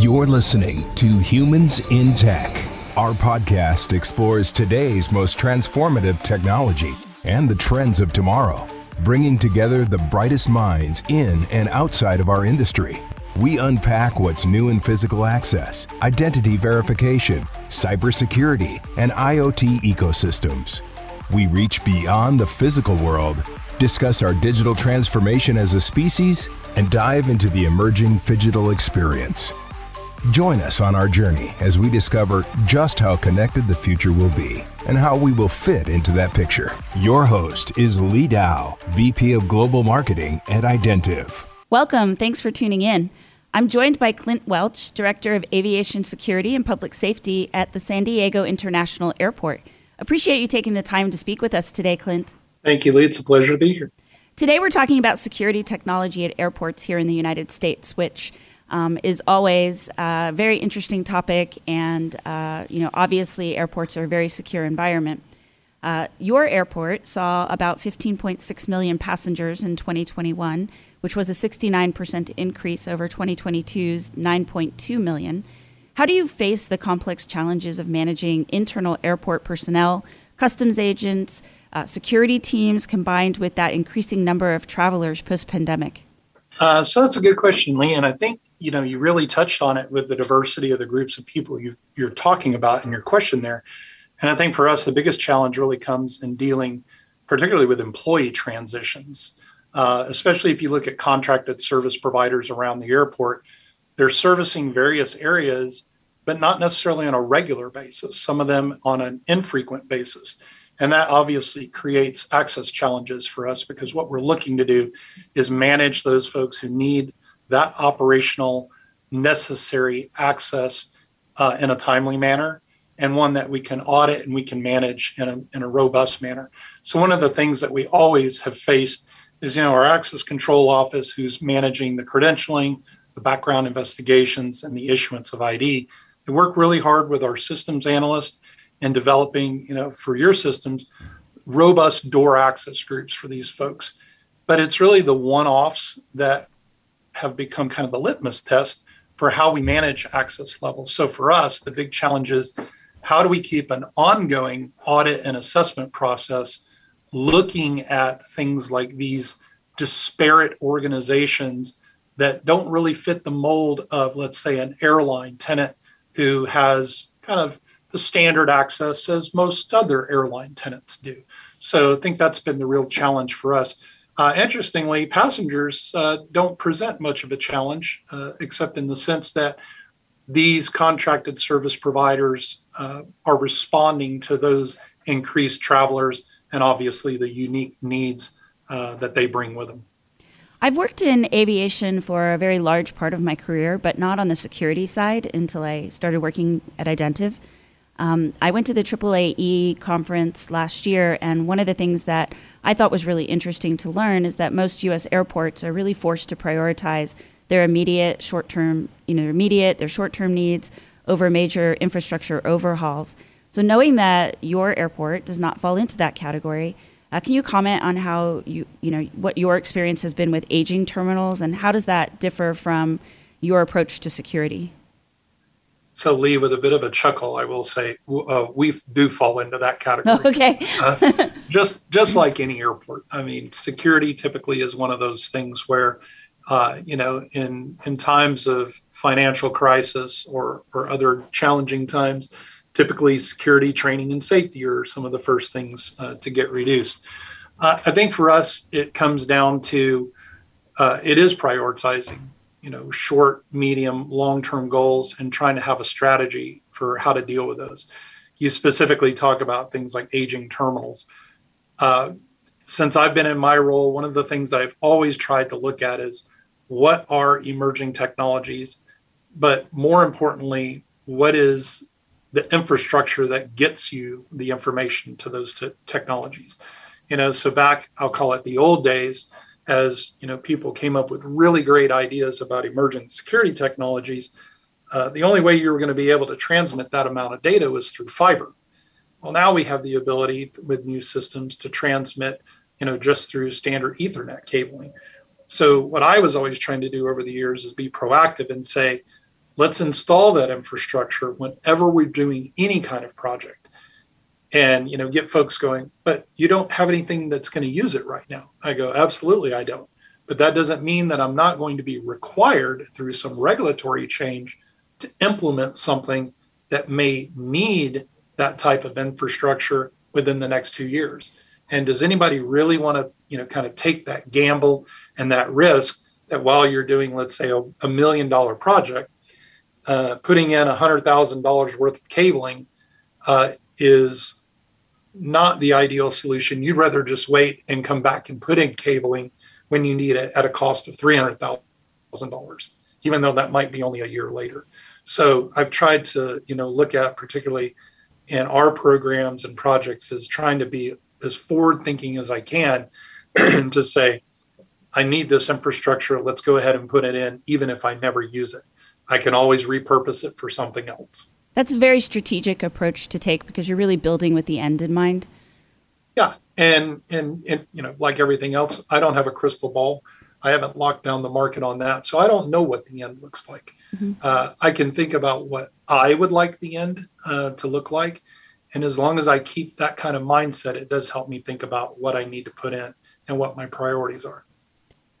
You're listening to Humans in Tech. Our podcast explores today's most transformative technology and the trends of tomorrow, bringing together the brightest minds in and outside of our industry. We unpack what's new in physical access, identity verification, cybersecurity, and IoT ecosystems. We reach beyond the physical world, discuss our digital transformation as a species, and dive into the emerging phygital experience. Join us on our journey as we discover just how connected the future will be and how we will fit into that picture. Your host is Leigh Dow, VP of Global Marketing at Identiv. Welcome. Thanks for tuning in. I'm joined by Clint Welch, Director of Aviation Security and Public Safety at the San Diego International Airport. Appreciate you taking the time to speak with us today, Clint. Thank you, Leigh. It's a pleasure to be here. Today, we're talking about security technology at airports here in the United States, which um, is always a very interesting topic, and uh, you know, obviously, airports are a very secure environment. Uh, your airport saw about 15.6 million passengers in 2021, which was a 69% increase over 2022's 9.2 million. How do you face the complex challenges of managing internal airport personnel, customs agents, uh, security teams, combined with that increasing number of travelers post pandemic? Uh, so that's a good question, Leigh. And I think you know you really touched on it with the diversity of the groups of people you, you're talking about in your question there. And I think for us, the biggest challenge really comes in dealing, particularly with employee transitions, uh, especially if you look at contracted service providers around the airport. They're servicing various areas, but not necessarily on a regular basis. Some of them on an infrequent basis. And that obviously creates access challenges for us because what we're looking to do is manage those folks who need that operational necessary access uh, in a timely manner and one that we can audit and we can manage in a, in a robust manner. So one of the things that we always have faced is, you know, our access control office who's managing the credentialing, the background investigations, and the issuance of ID. They work really hard with our systems analysts and developing, you know, for your systems, robust door access groups for these folks. But it's really the one-offs that have become kind of the litmus test for how we manage access levels. So for us, the big challenge is how do we keep an ongoing audit and assessment process looking at things like these disparate organizations that don't really fit the mold of, let's say, an airline tenant who has kind of the standard access as most other airline tenants do. So I think that's been the real challenge for us. Uh, interestingly, passengers uh, don't present much of a challenge, uh, except in the sense that these contracted service providers uh, are responding to those increased travelers and obviously the unique needs uh, that they bring with them. I've worked in aviation for a very large part of my career, but not on the security side until I started working at Identiv. Um, I went to the AAAE conference last year, and one of the things that I thought was really interesting to learn is that most U.S. airports are really forced to prioritize their immediate short-term, you know, immediate their short-term needs over major infrastructure overhauls. So, knowing that your airport does not fall into that category, uh, can you comment on how you, you know, what your experience has been with aging terminals, and how does that differ from your approach to security? So, Leigh, with a bit of a chuckle, I will say uh, we do fall into that category. okay. uh, just just like any airport, I mean, security typically is one of those things where, uh, you know, in in times of financial crisis or or other challenging times, typically security training and safety are some of the first things uh, to get reduced. Uh, I think for us, it comes down to uh, it is prioritizing you know short medium long term goals and trying to have a strategy for how to deal with those. You specifically talk about things like aging terminals. Uh, since i've been in my role one of the things that i've always tried to look at is what are emerging technologies but more importantly what is the infrastructure that gets you the information to those t- technologies? You know so back i'll call it the old days as you know people came up with really great ideas about emerging security technologies uh, the only way you were going to be able to transmit that amount of data was through fiber. Well now we have the ability with new systems to transmit you know just through standard ethernet cabling. So what i was always trying to do over the years is be proactive and say let's install that infrastructure whenever we're doing any kind of project and you know get folks going but you don't have anything that's going to use it right now. I go absolutely i don't. But that doesn't mean that i'm not going to be required through some regulatory change to implement something that may need that type of infrastructure within the next two years. And does anybody really want to you know kind of take that gamble and that risk that while you're doing let's say a, a million dollar project uh, putting in $100000 worth of cabling uh, is not the ideal solution. You'd rather just wait and come back and put in cabling when you need it at a cost of $300,000, even though that might be only a year later. So I've tried to, you know, look at particularly in our programs and projects is trying to be as forward thinking as I can to say, I need this infrastructure. Let's go ahead and put it in, even if I never use it. I can always repurpose it for something else. That's a very strategic approach to take because you're really building with the end in mind. Yeah, and and and you know, like everything else, I don't have a crystal ball. I haven't locked down the market on that, so I don't know what the end looks like. Mm-hmm. Uh, I can think about what I would like the end uh, to look like, and as long as I keep that kind of mindset, it does help me think about what I need to put in and what my priorities are.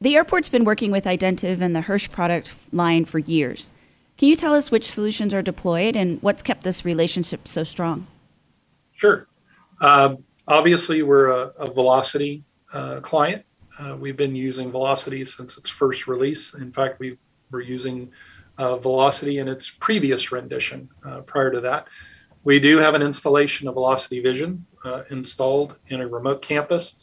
The airport's been working with Identiv and the Hirsch product line for years. Can you tell us which solutions are deployed and what's kept this relationship so strong? Sure. Uh, obviously, we're a, a Velocity uh, client. Uh, we've been using Velocity since its first release. In fact, we were using uh, Velocity in its previous rendition uh, prior to that. We do have an installation of Velocity Vision installed in a remote campus,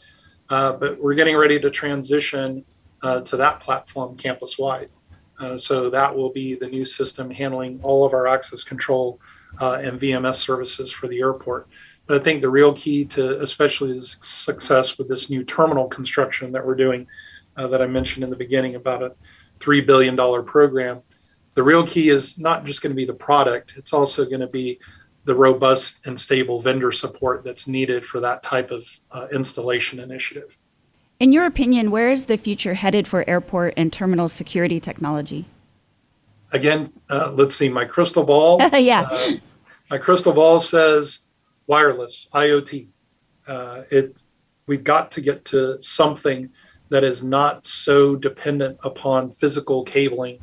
but we're getting ready to transition to that platform campus wide. Uh, so that will be the new system handling all of our access control uh, and VMS services for the airport. But I think the real key to especially the success with this new terminal construction that we're doing, uh, that I mentioned in the beginning about a $3 billion program, the real key is not just going to be the product, it's also going to be the robust and stable vendor support that's needed for that type of uh, installation initiative. In your opinion, where is the future headed for airport and terminal security technology? Again, uh, let's see, my crystal ball. yeah. Uh, my crystal ball says wireless, IoT. Uh, it, we've got to get to something that is not so dependent upon physical cabling.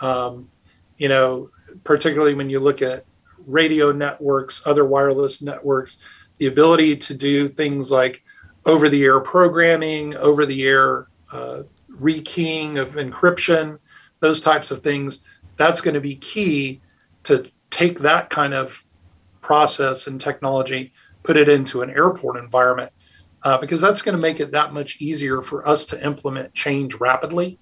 Um, you know, particularly when you look at radio networks, other wireless networks, the ability to do things like over the air programming, over the air uh, rekeying of encryption, those types of things. That's going to be key to take that kind of process and technology, put it into an airport environment, uh, because that's going to make it that much easier for us to implement change rapidly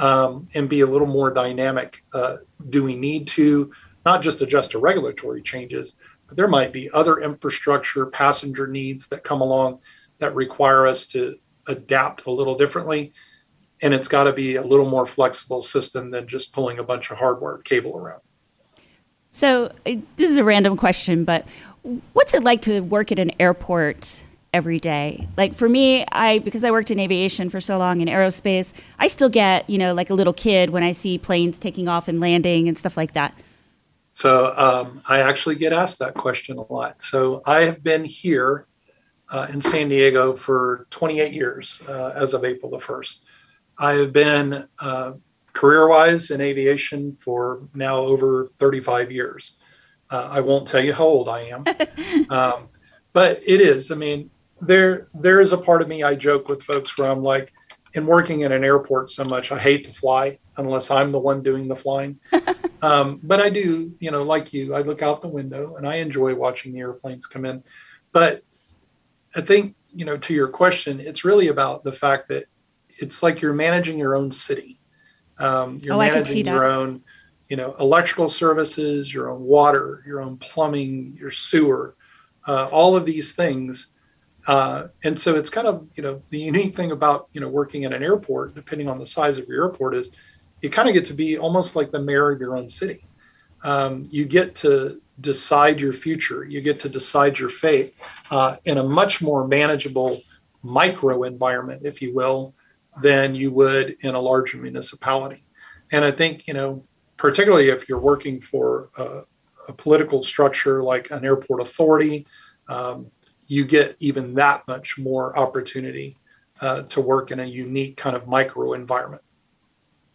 um, and be a little more dynamic. Uh, do we need to not just adjust to regulatory changes, but there might be other infrastructure, passenger needs that come along that require us to adapt a little differently. And it's got to be a little more flexible system than just pulling a bunch of hardware cable around. So, this is a random question, but what's it like to work at an airport every day? Like for me, I because I worked in aviation for so long in aerospace, I still get, you know, like a little kid when I see planes taking off and landing and stuff like that. So, um, I actually get asked that question a lot. So, I have been here uh, in San Diego for 28 years uh, as of April the 1st. I have been uh, career wise in aviation for now over 35 years. Uh, I won't tell you how old I am, um, but it is. I mean, there there is a part of me I joke with folks where I'm like, in working in an airport so much, I hate to fly unless I'm the one doing the flying. um, but I do, you know, like you, I look out the window and I enjoy watching the airplanes come in. But I think, you know, to your question, it's really about the fact that it's like you're managing your own city. Um, you're oh, managing your own, you know, electrical services, your own water, your own plumbing, your sewer, uh, all of these things. Uh, and so it's kind of, you know, the unique thing about, you know, working at an airport, depending on the size of your airport, is you kind of get to be almost like the mayor of your own city. Um, you get to decide your future. You get to decide your fate uh, in a much more manageable micro environment, if you will, than you would in a larger municipality. And I think, you know, particularly if you're working for a, a political structure like an airport authority, um, you get even that much more opportunity uh, to work in a unique kind of micro environment.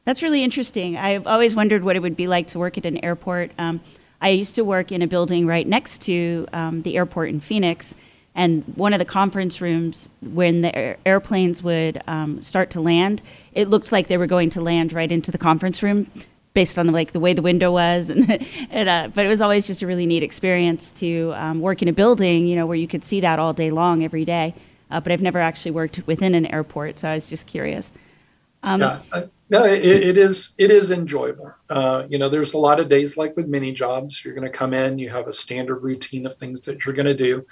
That's really interesting. I've always wondered what it would be like to work at an airport. Um, I used to work in a building right next to um, the airport in Phoenix, and one of the conference rooms, when the airplanes would um, start to land, it looked like they were going to land right into the conference room, based on the, like the way the window was, and, and uh, but it was always just a really neat experience to um, work in a building, you know, where you could see that all day long, every day. Uh, but I've never actually worked within an airport, so I was just curious. Um, yeah, no, it, it is it is enjoyable. Uh, you know, there's a lot of days like with many jobs. You're going to come in, you have a standard routine of things that you're going to do,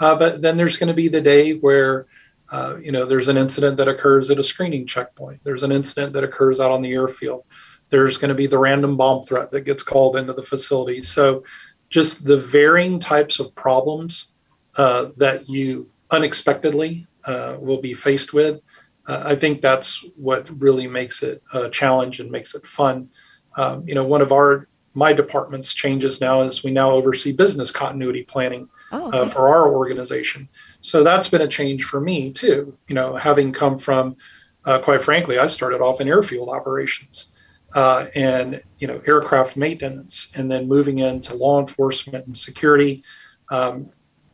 uh, but then there's going to be the day where uh, you know there's an incident that occurs at a screening checkpoint. There's an incident that occurs out on the airfield. There's going to be the random bomb threat that gets called into the facility. So, just the varying types of problems uh, that you unexpectedly uh, will be faced with uh, I think that's what really makes it a challenge and makes it fun. Um, you know, one of our my department's changes now is we now oversee business continuity planning oh, uh, okay. uh, for our organization. So that's been a change for me too. You know, having come from, uh, quite frankly, I started off in airfield operations uh, and you know aircraft maintenance, and then moving into law enforcement and security. Um,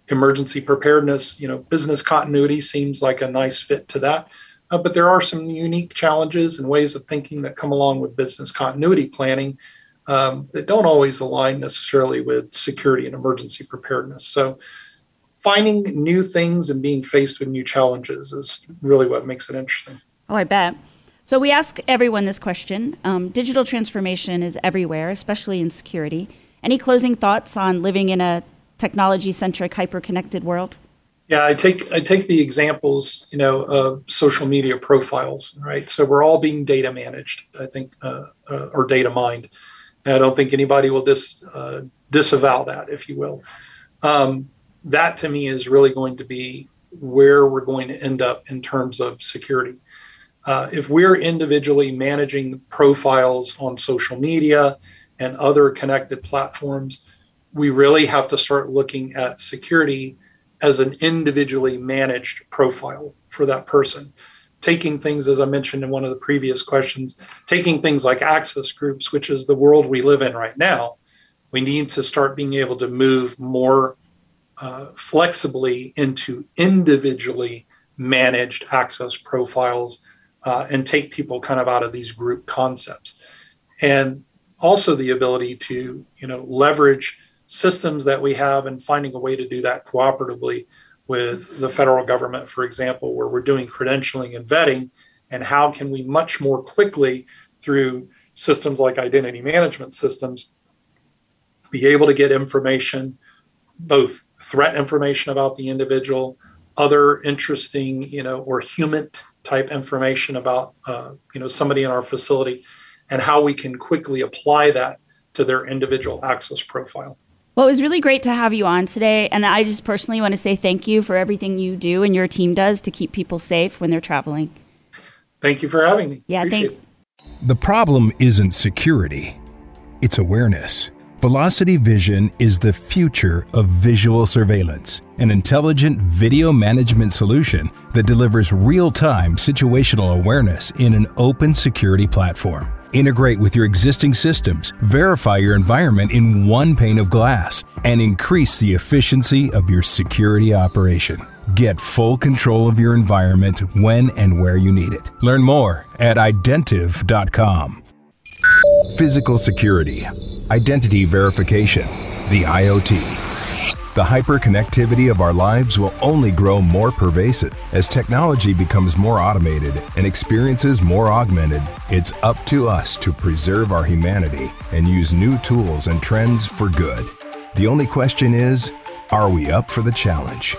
emergency preparedness you know business continuity seems like a nice fit to that uh, but there are some unique challenges and ways of thinking that come along with business continuity planning um, that don't always align necessarily with security and emergency preparedness. So, finding new things and being faced with new challenges is really what makes it interesting. Oh, I bet. So, we ask everyone this question um, Digital transformation is everywhere, especially in security. Any closing thoughts on living in a technology centric, hyper connected world? Yeah, I take I take the examples, you know, of social media profiles, right? So we're all being data managed, I think, uh, uh, or data mined. And I don't think anybody will dis, uh, disavow that, if you will. Um, that to me is really going to be where we're going to end up in terms of security. Uh, if we're individually managing profiles on social media and other connected platforms, we really have to start looking at security as an individually managed profile for that person. Taking things, as I mentioned in one of the previous questions, taking things like access groups, which is the world we live in right now, we need to start being able to move more uh, flexibly into individually managed access profiles uh, and take people kind of out of these group concepts. And also the ability to, you know, leverage systems that we have and finding a way to do that cooperatively with the federal government, for example, where we're doing credentialing and vetting, and how can we much more quickly through systems like identity management systems be able to get information, both threat information about the individual, other interesting, you know, or human type information about, uh, you know, somebody in our facility, and how we can quickly apply that to their individual access profile. Well, it was really great to have you on today. And I just personally want to say thank you for everything you do and your team does to keep people safe when they're traveling. Thank you for having me. Yeah, Appreciate thanks. It. The problem isn't security, it's awareness. Velocity Vision is the future of visual surveillance, an intelligent video management solution that delivers real time situational awareness in an open security platform. Integrate with your existing systems, verify your environment in one pane of glass, and increase the efficiency of your security operation. Get full control of your environment when and where you need it. Learn more at identiv.com. Physical security, identity verification, the IoT. The hyperconnectivity of our lives will only grow more pervasive. As technology becomes more automated and experiences more augmented, it's up to us to preserve our humanity and use new tools and trends for good. The only question is are we up for the challenge?